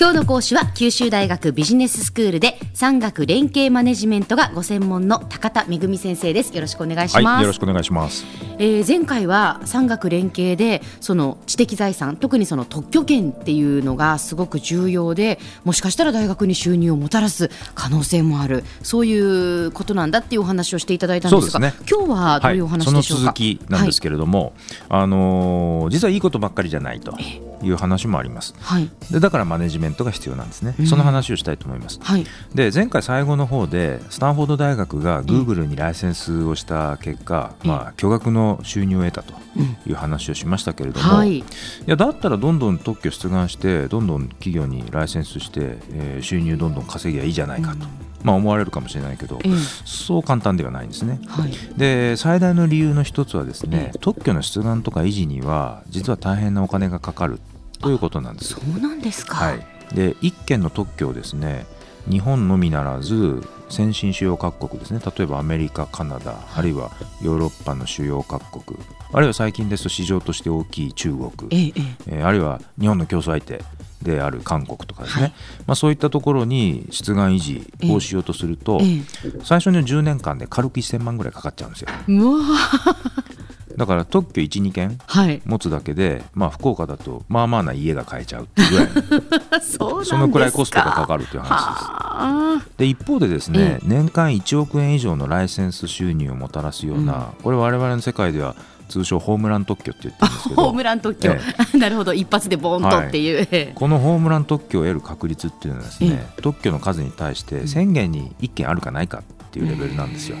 今日の講師は九州大学ビジネススクールで産学連携マネジメントがご専門の高田恵先生です。よろしくお願いします、はい、よろしくお願いします、えー、前回は産学連携でその知的財産特にその特許権っていうのがすごく重要でもしかしたら大学に収入をもたらす可能性もある。そういうことなんだっていうお話をしていただいたんですが、ね、今日はどういうお話でしょうか、はい、その続きなんですけれども、はい、あのー、実はいいことばっかりじゃないと。いう話もあります、はい、でだからマネジメントが必要なんですね、うん、その話をしたいと思います、はい、で前回最後の方でスタンフォード大学がグーグルにライセンスをした結果、うん、まあ、巨額の収入を得たという話をしましたけれども、はい、いやだったらどんどん特許出願してどんどん企業にライセンスして、えー、収入どんどん稼ぎゃいいじゃないかと。うんまあ、思われるかもしれないけど、えそう簡単ではないんですね、はい、で最大の理由の一つはですね、特許の出願とか維持には実は大変なお金がかかるということなんです。そうなんですか、はい、で1件の特許をですね日本のみならず先進主要各国ですね例えばアメリカカナダあるいはヨーロッパの主要各国あるいは最近ですと市場として大きい中国、ええ。えー、あるいは日本の競争相手である韓国とかですね、はい、まあ、そういったところに出願維持をしようとすると、最初の10年間で軽く1000万ぐらいかかっちゃうんですよ。だから特許12件持つだけで、はい、まあ、福岡だとまあまあな家が買えちゃうっていうぐらい そそのくらいコストがかかるという話です。で一方でですね、年間1億円以上のライセンス収入をもたらすような、うん、これ我々の世界では通称ホームラン特許って言ってるんですけど。ホームラン特許、ええ、なるほど。一発でボーンとっていう、はい、このホームラン特許を得る確率っていうのはですね、特許の数に対して宣言に1件あるかないかっていうレベルなんですよ。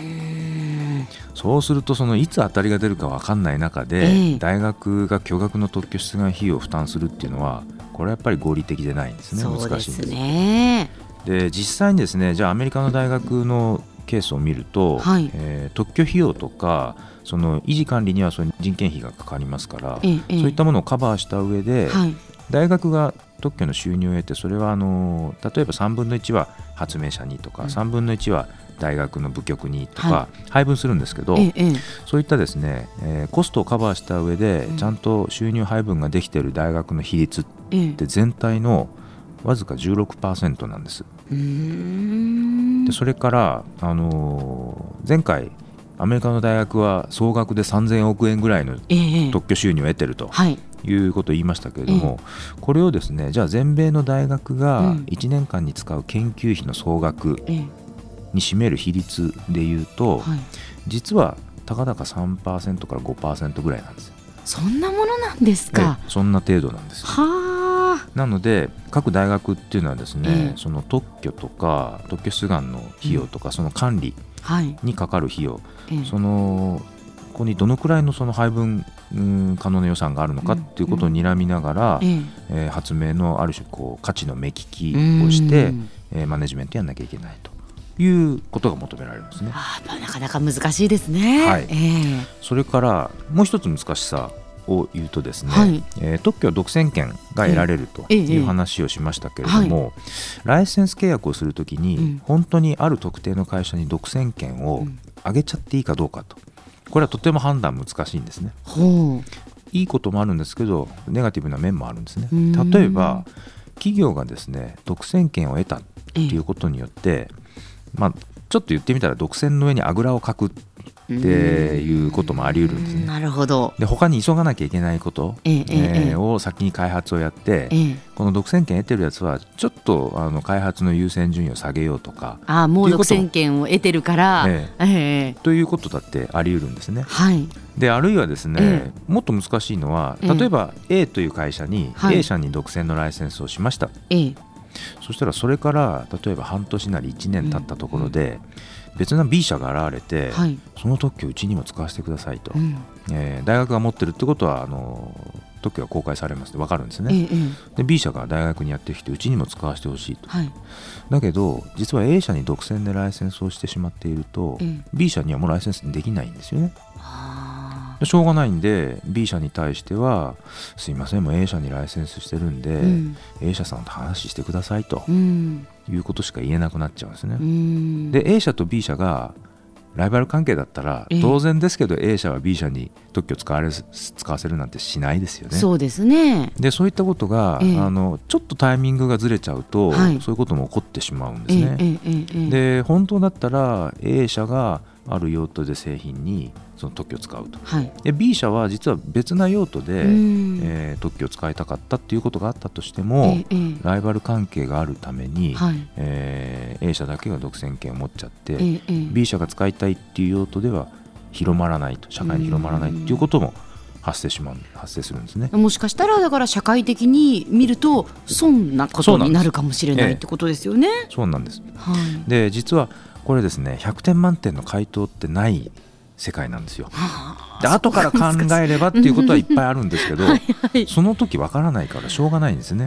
そうするとそのいつ当たりが出るか分かんない中で、大学が巨額の特許出願費用を負担するっていうのはこれはやっぱり合理的でないんですね。難しいんですねで実際にですねじゃあアメリカの大学のケースを見ると、はい、えー、特許費用とかその維持管理にはその人件費がかかりますから、ええ、そういったものをカバーした上で、はい、大学が特許の収入を得てそれはあの例えば3分の1は発明者にとか、うん、3分の1は大学の部局にとか配分するんですけど、はい、そういったですね、えー、コストをカバーした上でちゃんと収入配分ができている大学の比率って全体のわずか16%なんです。でそれから、あのー、前回アメリカの大学は総額で3000億円ぐらいの特許収入を得てると。はい。いうことを言いましたけれども、これをですねじゃあ全米の大学が1年間に使う研究費の総額に占める比率でいうと、はい、実はたかだか3%から5%ぐらいなんですそんなものなんですか？そんな程度なんですはなので各大学っていうのはですね、えその特許とか特許出願の費用とか、うん、その管理にかかる費用、はい、そのここにどのくらいのその配分可能な予算があるのかっていうことを睨みながら、うん、えー、発明のある種こう価値の目利きをして、えー、マネジメントやんなきゃいけないと。いうことが求められるんですね。あなかなか難しいですね。はい。えー、それからもう一つ難しさを言うとですね、はい、えー、特許は独占権が得られるという話をしましたけれども、えー、ライセンス契約をするときに、本当にある特定の会社に独占権を上げちゃっていいかどうかと、これはとても判断難しいんですね。いいこともあるんですけどネガティブな面もあるんですね。例えば企業がですね独占権を得たっていうことによって、まあ、ちょっと言ってみたら独占の上にあぐらをかくっていうこともあり得るんですね。なるほど。で他に急がなきゃいけないこと、えええー、を先に開発をやって、え、この独占権得てるやつはちょっとあの開発の優先順位を下げようとかあもう独占権を得てるから、ええ。ということだってあり得るんですね。はい、であるいはですね、もっと難しいのは例えば A という会社に A 社に独占のライセンスをしました。えそしたらそれから例えば半年なり1年経ったところで、別な B 社が現れて、はい、その特許うちにも使わせてくださいと、うん、えー、大学が持ってるってことはあの特許が公開されます分かるんですね、ええ、で B 社が大学にやってきてうちにも使わせてほしいと、はい、だけど実は A 社に独占でライセンスをしてしまっていると、え、B 社にはもうライセンスできないんですよね。しょうがないんで B 社に対してはすいませんもう A 社にライセンスしてるんで、うん、A 社さんと話してくださいと、いうことしか言えなくなっちゃうんですね。で A 社と B 社がライバル関係だったらええ当然ですけど A 社は B 社に特許使われ使わせるなんてしないですよね。そうですね。でそういったことが、ええあのちょっとタイミングがずれちゃうと、はいそういうことも起こってしまうんですね。ええええええで本当だったら A 社がある用途で製品にその特許を使うとはい。で B 社は実は別な用途で、うんえー特許を使いたかったっていうことがあったとしても、ええええライバル関係があるために、はい。えー A 社だけが独占権を持っちゃって、ええええ B 社が使いたいっていう用途では広まらないと社会に広まらないっていうことも発生しまう発生するんですね。もしかしたらだから社会的に見ると損なことになるかもしれないってことですよね。そうなんですはい。で実はこれですね100点満点の回答ってない世界なんですよ。で後から考えればっていうことはいっぱいあるんですけどはいはい。その時わからないからしょうがないんですね。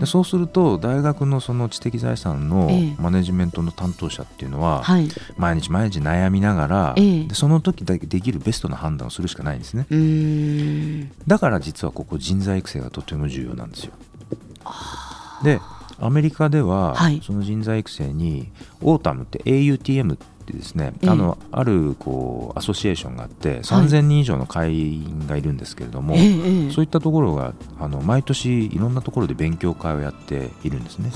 でそうすると大学のその知的財産のええマネジメントの担当者っていうのははい。毎日毎日悩みながらええでその時だけできるベストな判断をするしかないんですね。だから実はここ人材育成がとても重要なんですよでアメリカでははい。その人材育成にオータムって AUTM ってですねええ。あのあるこうアソシエーションがあって3000人以上の会員がいるんですけれども、そういったところがあの毎年いろんなところで勉強会をやっているんですね。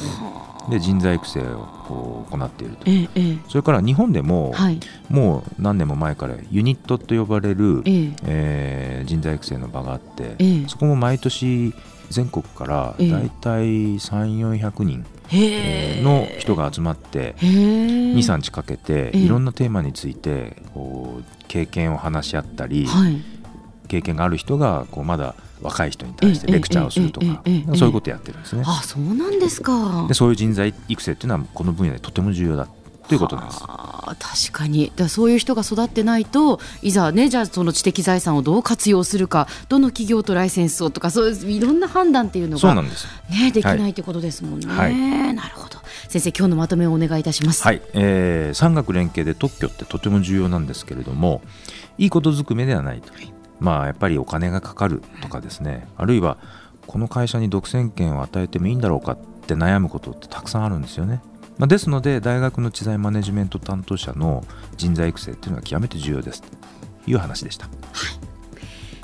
で人材育成をこう行っていると。ええええ。それから日本でも、はい。もう何年も前からユニットと呼ばれる、ええ。えー人材育成の場があって、ええ。そこも毎年全国から大体たい3400人の人が集まって23日かけていろんなテーマについてこう経験を話し合ったり、経験がある人がこうまだ若い人に対してレクチャーをするとかそういうことやってるんですね。あそうなんですか。でそういう人材育成っていうのはこの分野でとても重要だっということなんです。確かに。だそういう人が育ってないといざねじゃあその知的財産をどう活用するかどの企業とライセンスをとかそういういろんな判断っていうのがそうなんです。ねできないってことですもんね、はい。なるほど。先生今日のまとめをお願いいたします。はい、えー、産学連携で特許ってとても重要なんですけれどもいいことずくめではないと、まあやっぱりお金がかかるとかですね。あるいはこの会社に独占権を与えてもいいんだろうかって悩むことってたくさんあるんですよね。まあ、ですので大学の知財マネジメント担当者の人材育成っていうのは極めて重要ですという話でした。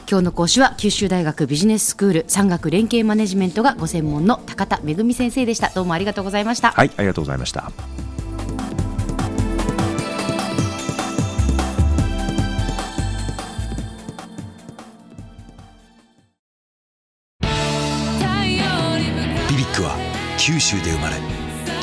今日の講師は九州大学ビジネススクール産学連携マネジメントがご専門の高田恵先生でしたどうもありがとうございましたはい、ありがとうございました。ビビックは九州で生まれ